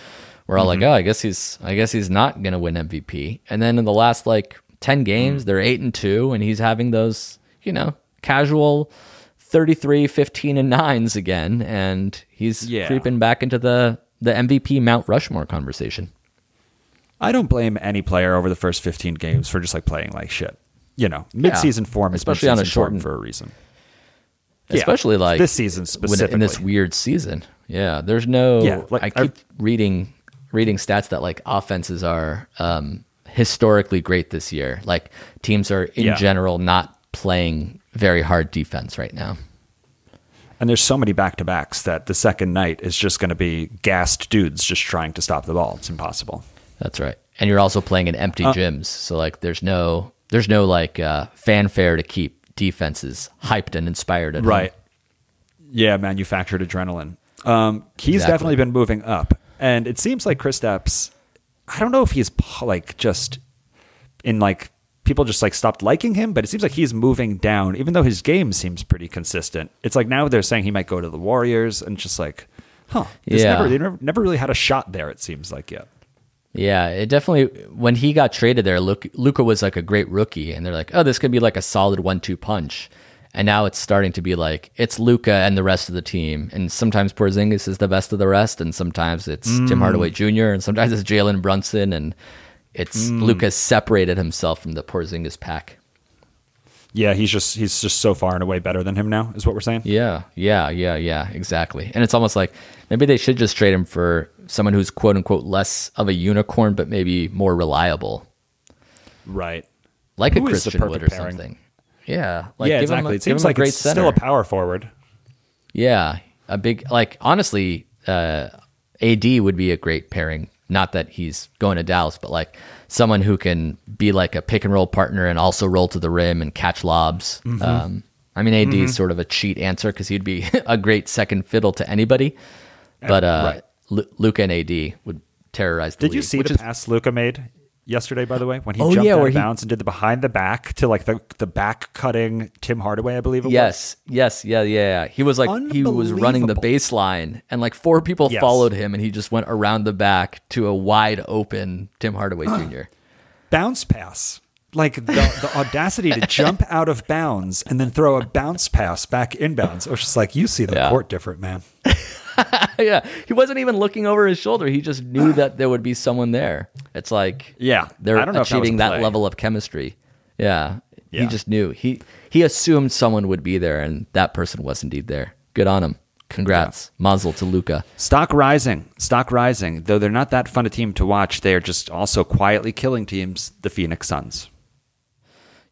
we're all like, "Oh, I guess he's I guess he's not gonna win MVP." And then in the last like ten games, they're eight and two, and he's having those you know casual 33, 15, and nines again, and he's Yeah. creeping back into the the MVP Mount Rushmore conversation. I don't blame any player over the first 15 games for just like playing like shit. You know, mid-season form Especially on a shortened- for a reason. Yeah, especially like this season when- in this weird season. Yeah, there's no. Yeah, like, I keep reading reading stats that like offenses are um, historically great this year. Like teams are in Yeah. general not playing very hard defense right now. And there's so many back-to-backs that the second night is just going to be gassed dudes just trying to stop the ball. It's impossible. That's right. And you're also playing in empty Uh, gyms, so like there's no there's no like uh, fanfare to keep defenses hyped and inspired at home. Right. Yeah, manufactured adrenaline. Um, he's Exactly. definitely been moving up, and it seems like Chris Kristaps. I don't know if he's like just in like people just like stopped liking him, but it seems like he's moving down. Even though his game seems pretty consistent, it's like now they're saying he might go to the Warriors, and just like, huh? Yeah. never, they never, never really had a shot there. It seems like yet. Yeah, it definitely when he got traded there, Luka was like a great rookie, and they're like, oh, this could be like a solid one-two punch. And now it's starting to be like it's Luka and the rest of the team, and sometimes Porzingis is the best of the rest, and sometimes it's Tim mm. Hardaway Jr. and sometimes it's Jalen Brunson, and it's Luka separated himself from the Porzingis pack. Yeah, he's just he's just so far and away better than him now. Is what we're saying. Yeah, yeah, yeah, yeah, exactly. And it's almost like maybe they should just trade him for someone who's quote unquote less of a unicorn, but maybe more reliable. Right. like Who a Christian Wood or pairing? something. Yeah, like yeah, give him exactly. a, it seems him a like great it's center. still a power forward. yeah, a big like honestly, uh, AD would be a great pairing. Not that he's going to Dallas, but like someone who can be like a pick and roll partner and also roll to the rim and catch lobs. Mm-hmm. Um, I mean, AD is sort of a cheat answer because he'd be a great second fiddle to anybody. But uh, right. Lu- Luka and AD would terrorize the Did you league, see which the is- pass Luka made yesterday? By the way, when he Oh, jumped yeah, out of he- bounds and did the behind the back to like the the back cutting Tim Hardaway, I believe it was. Yes, yes, yeah, yeah. yeah. He was like he was running the baseline, and like four people Yes. followed him, and he just went around the back to a wide open Tim Hardaway Jr. bounce pass. Like the, the audacity to jump out of bounds and then throw a bounce pass back inbounds. I was just like, you see the Yeah. court different, man. yeah, he wasn't even looking over his shoulder. He just knew that there would be someone there. It's like Yeah, they're I don't know if that achieving that level of chemistry. Yeah. he just knew. He he assumed someone would be there, and that person was indeed there. Good on him. Congrats, Mazel to Luka. Stock rising, stock rising. Though they're not that fun a team to watch, they are just also quietly killing teams. The Phoenix Suns.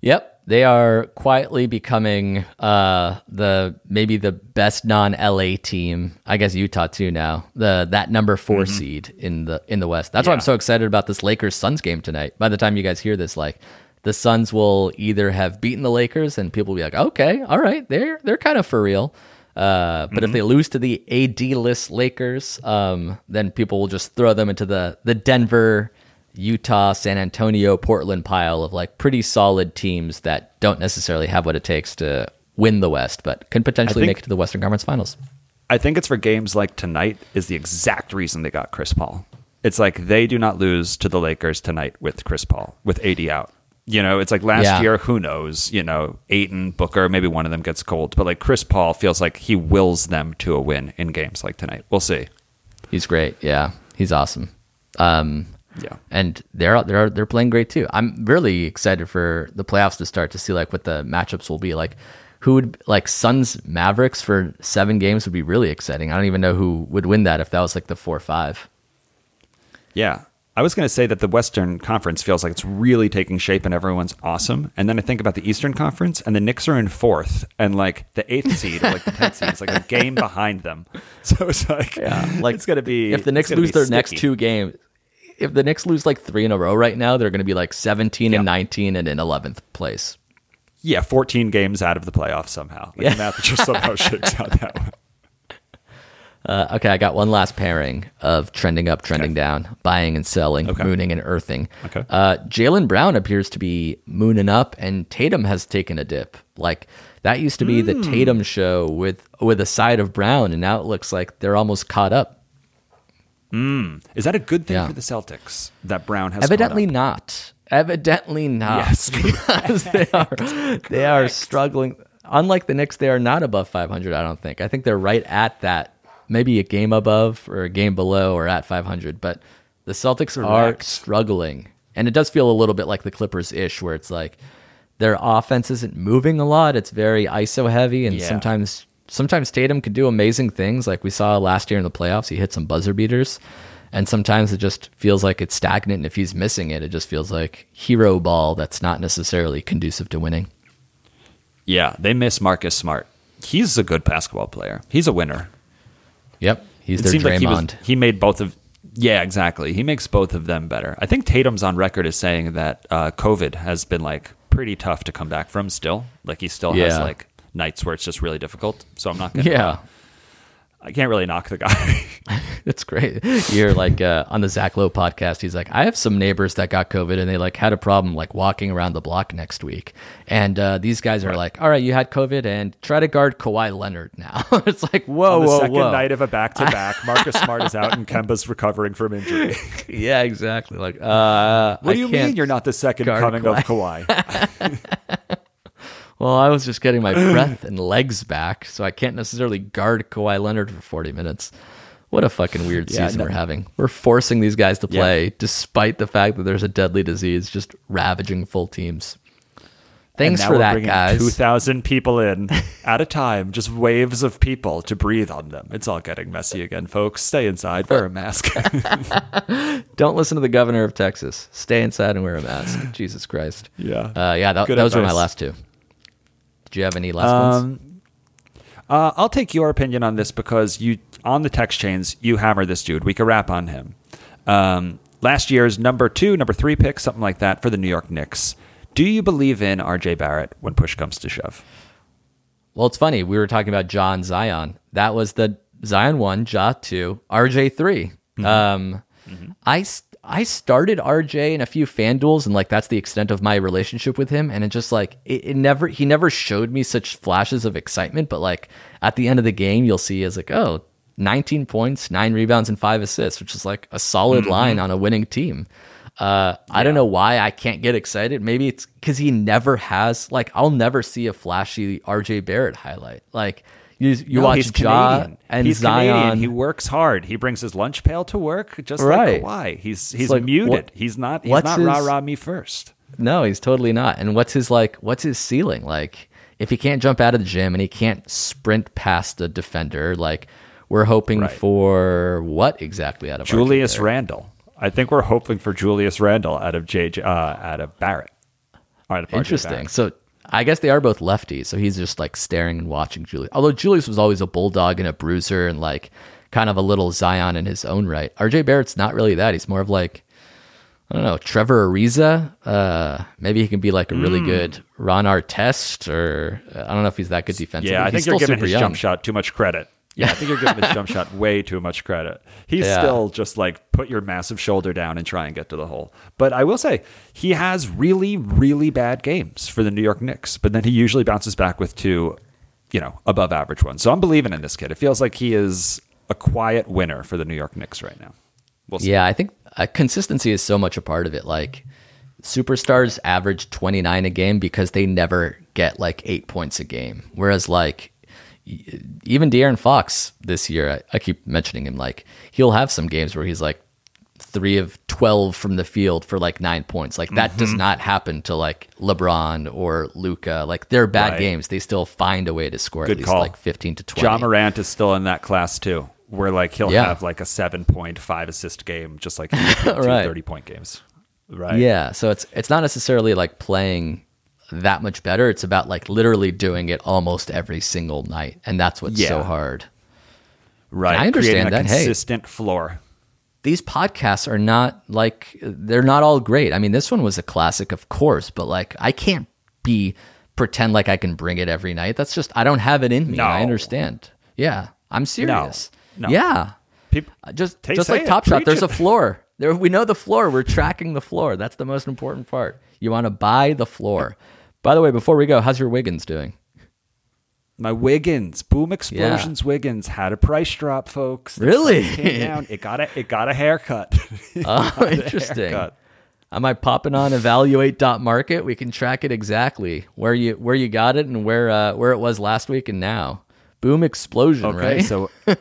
Yep, they are quietly becoming uh, the maybe the best non-LA team. I guess Utah too now. The that number 4 seed in the in the West. That's why I'm so excited about this Lakers Suns game tonight. By the time you guys hear this, like the Suns will either have beaten the Lakers and people will be like, okay, all right, they're they're kind of for real. Uh, but if they lose to the AD list Lakers, um, then people will just throw them into the the Denver, Utah, San Antonio, Portland pile of like pretty solid teams that don't necessarily have what it takes to win the West, but can potentially think- make it to the Western Conference Finals. I think it's for games like tonight is the exact reason they got Chris Paul. It's like they do not lose to the Lakers tonight with Chris Paul with AD out. You know, it's like last Yeah. year, who knows? You know, Ayton, Booker, maybe one of them gets cold. But like Chris Paul feels like he wills them to a win in games like tonight. We'll see. He's great. Yeah, he's awesome. Um, Yeah. and they're they're they're playing great too. I'm really excited for the playoffs to start to see like what the matchups will be. Like, who would like Suns Mavericks for seven games would be really exciting. I don't even know who would win that if that was like the four five. Yeah. I was going to say that the Western Conference feels like it's really taking shape and everyone's awesome. And then I think about the Eastern Conference and the Knicks are in fourth and like the eighth seed or like the tenth seed is like a game behind them. So it's like, Like it's going to be. if the Knicks lose their next two games. If the Knicks lose like three in a row right now, they're going to be like 17 and 19 and in 11th place. Yeah, 14 games out of the playoffs somehow. Like Yeah. The math just somehow shakes out that way. Uh, okay, I got one last pairing of trending up, trending Okay. down, buying and selling, Okay. mooning and earthing. Okay. Uh, Jaylen Brown appears to be mooning up, and Tatum has taken a dip. Like that used to be the Hmm. Tatum show with with a side of Brown, and now it looks like they're almost caught up. Mm. Is that a good thing Yeah. for the Celtics that Brown has Evidently not. Evidently not. Yes. because they are they are struggling. Unlike the Knicks, they are not above 500. I don't think. I think they're right at that, maybe a game above or a game below or at 500. But the Celtics are struggling, and it does feel a little bit like the Clippers ish, where it's like their offense isn't moving a lot. It's very ISO heavy, and Yeah. sometimes sometimes Tatum could do amazing things, like we saw last year in the playoffs. He hit some buzzer beaters. And sometimes it just feels like it's stagnant. And if he's missing it, it just feels like hero ball that's not necessarily conducive to winning. Yeah, they miss Marcus Smart. He's a good basketball player. He's a winner. Yep. He's It their seemed like he, was, Draymond. he made both of. Yeah, exactly. He makes both of them better. I think Tatum's on record as saying that uh, COVID has been like pretty tough to come back from. Still, like he still has like nights where it's just really difficult. So I'm not gonna. yeah. I can't really knock the guy. It's great. You're like uh, on the Zach Lowe podcast. He's like, I have some neighbors that got COVID and they like had a problem like walking around the block next week. And uh, these guys are like, all right, you had COVID and try to guard Kawhi Leonard now. it's like, whoa, On the whoa, second whoa. night of a back to back, Marcus Smart is out and Kemba's recovering from injury. yeah, exactly. Like, uh, What I do you mean you're not the second coming of Kawhi? Well, I was just getting my breath and legs back, so I can't necessarily guard Kawhi Leonard for 40 minutes. What a fucking weird Yeah, season no- we're having. We're forcing these guys to Yeah. play despite the fact that there's a deadly disease just ravaging full teams. Thanks And now for we're that, bringing guys. 2,000 people in at a time, just waves of people to breathe on them. It's all getting messy again, folks. Stay inside, wear a mask. Don't listen to the governor of Texas. Stay inside and wear a mask. Jesus Christ. Yeah. Uh, yeah, that, those were my last two. Did you have any last ones? Um, uh, I'll take your opinion on this because you on the text chains you hammer this dude. We could rap on him. Um, last year's number two, number three pick, something like that for the New York Knicks. Do you believe in R.J. Barrett when push comes to shove? Well, it's funny. We were talking about John Zion. That was the Zion one, Ja two, RJ 3 Um, I s- I started RJ in a few fan duels, and like that's the extent of my relationship with him. And it just like it, it never he never showed me such flashes of excitement. But like at the end of the game, you'll see as like oh. 19 points, nine rebounds, and five assists, which is like a solid line on a winning team. Uh, I don't know why I can't get excited. Maybe it's because he never has like I'll never see a flashy RJ Barrett highlight. Like you, you No, watch he's Ja Canadian. and he's Zion. Canadian. He works hard. He brings his lunch pail to work, just Right. like Kawhi. He's he's like, muted. what- he's not. He's not his- rah rah me first. No, he's totally not. And what's his like? What's his ceiling like? If he can't jump out of the gym and he can't sprint past a defender, like we're hoping Right. for what exactly out of Julius Randle? I think we're hoping for Julius Randle out of JJ uh, out of Barrett. All right, Interesting. Barrett. So I guess they are both lefties. So he's just like staring and watching Julius. Although Julius was always a bulldog and a bruiser and like kind of a little Zion in his own right. RJ Barrett's not really that. He's more of like I don't know, Trevor Ariza. Uh, maybe he can be like a really Hmm. good Ron Artest, or uh, I don't know if he's that good defensively. Yeah, I He's think you're giving his young. jump shot too much credit. Yeah, I think you're giving his jump shot way too much credit. He's Yeah. still just like put your massive shoulder down and try and get to the hole. But I will say he has really, really bad games for the New York Knicks. But then he usually bounces back with two, you know, above average ones. So I'm believing in this kid. It feels like he is a quiet winner for the New York Knicks right now. We'll. Yeah, I think uh, consistency is so much a part of it. Like superstars average 29 a game because they never get like eight points a game. Whereas like even De'Aaron Fox this year, I, I keep mentioning him, like he'll have some games where he's like three of 12 from the field for like nine points. Like that Mm-hmm. does not happen to like LeBron or Luka. Like they're bad Right. games. They still find a way to score Good at least call. like 15 to 20. Ja Morant is still in that class too, where like he'll Yeah. have like a seven point five assist game, just like two Right. 30 point games. Right. Yeah, so it's it's not necessarily like playing that much better. It's about like literally doing it almost every single night, and that's what's so hard. Right. I understand Creating a that. Hey. consistent floor. These podcasts are not like they're not all great. I mean, this one was a classic, of course, but like I can't be pretend like I can bring it every night. That's just I don't have it in me. No. I understand. Yeah, I'm serious. No. Yeah, People, Uh, just just like it. Top Shot, there's a floor. There, we know the floor. We're tracking the floor. That's the most important part. You want to buy the floor. By the way, before we go, how's your Wiggins doing? My Wiggins, Boom Explosions Wiggins had a price drop, folks. The Really? down. It got a it got a haircut. Oh, interesting. haircut. I might pop it on evaluate.market. We can track it exactly where you where you got it and where uh, where it was last week and now. Boom explosion, Okay, right? so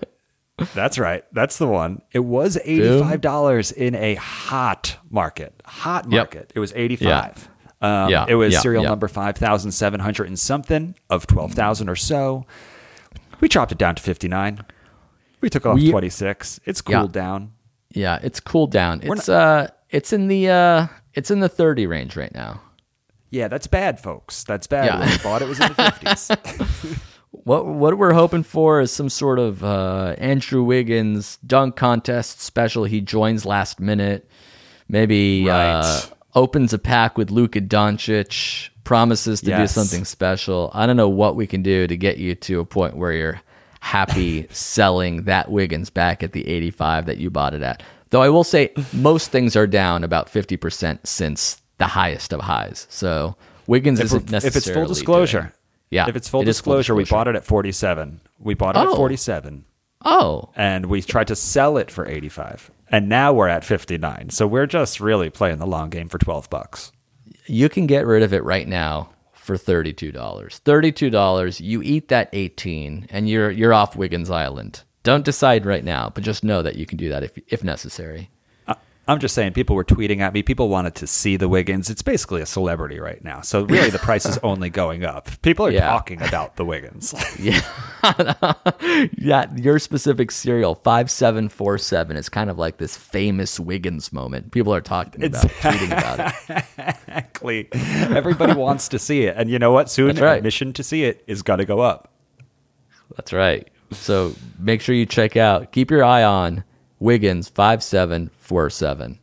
that's right. That's the one. It was eighty five dollars in a hot market. Hot Yep. market. It was eighty five. Um, Yeah, It was yeah, serial yeah. number five thousand seven hundred and something of twelve thousand or so. We chopped it down to fifty nine. We took off We- twenty six. It's Yeah. cooled down. yeah, it's cooled down. It's uh it's in the uh it's in the 30 range right now. Yeah, that's bad, folks. That's bad. Yeah. When bought it, was in the fifties. What what we're hoping for is some sort of uh, Andrew Wiggins dunk contest special. He joins last minute, maybe uh, Right. Opens a pack with Luka Doncic, promises to do something special. I don't know what we can do to get you to a point where you're happy selling that Wiggins back at the 85 that you bought it at. Though I will say most things are down about 50% since the highest of highs. So Wiggins if, isn't necessarily. if it's full disclosure, doing- yeah, If it's full it is full disclosure, we bought it at forty seven. We bought it Oh. at forty seven. Oh, and we tried to sell it for 85 and now we're at 59 so we're just really playing the long game for 12 bucks you can get rid of it right now for $32. $32, you eat that 18 and you're you're off Wiggins Island. Don't decide right now, but just know that you can do that if if necessary. I'm just saying people were tweeting at me people wanted to see the wiggins it's basically a celebrity right now so really the price is only going up people are Yeah. talking about the wiggins Yeah. yeah, your specific serial 5747 is kind of like this famous Wiggins moment. People are talking about tweeting about it. exactly everybody wants to see it and you know what soon right. admission to see it is going to go up That's right. So make sure you check out. Keep your eye on Wiggins 5747.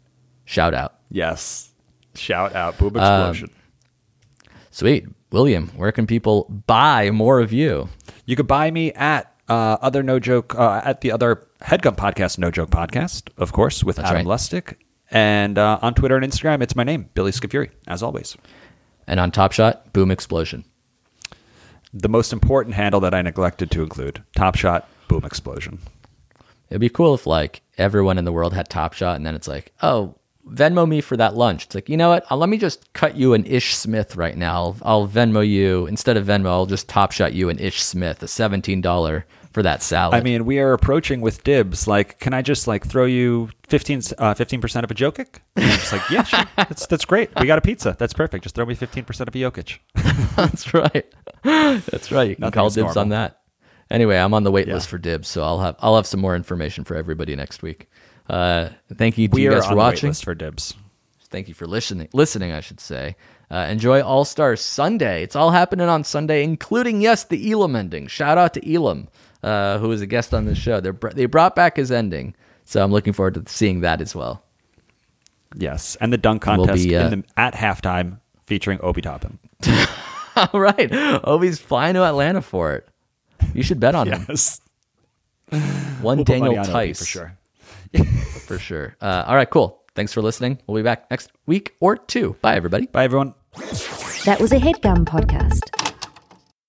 Shout out. yes shout out boom Um, explosion Sweet. William, where can people buy more of you? You could buy me at uh, other no joke uh, at the other Headgum podcast, No Joke Podcast, of course, with Adam right. Lustig, and uh, on Twitter and Instagram, it's my name, Billy Scafuri, as always. And on Top Shot, Boom Explosion. The most important handle that I neglected to include: Top Shot, Boom Explosion. It'd be cool if like everyone in the world had Top Shot, and then it's like, oh, Venmo me for that lunch. It's like, you know what? Uh, let me just cut you an Ish Smith right now. I'll, I'll Venmo you instead of Venmo. I'll just Top Shot you an Ish Smith, a seventeen dollar for that salad. I mean, we are approaching with dibs. Like, can I just like throw you 15 percent of a Jokic? And I'm just like, yeah, sure. That's that's great. We got a pizza. That's perfect. Just throw me fifteen percent of a Jokic. that's right. That's right. You can Nothing call dibs on that. Anyway, I'm on the wait Yeah. list for dibs, so I'll have I'll have some more information for everybody next week. Uh, thank you to We you guys for the watching. for dibs. Thank you for listening. Listening, I should say. Uh, enjoy All Star Sunday. It's all happening on Sunday, including yes, the Elam ending. Shout out to Elam, uh, who was a guest on this show. They they brought back his ending, so I'm looking forward to seeing that as well. Yes, and the dunk contest contest be, uh, in the, at halftime featuring Obi Toppin. all right, Obi's flying to Atlanta for it. You should bet on him. Yes, One We'll Daniel on Theis for sure. for sure. Uh, all right, cool. Thanks for listening. We'll be back next week or two. Bye, everybody. Bye, everyone. That was a headgum podcast.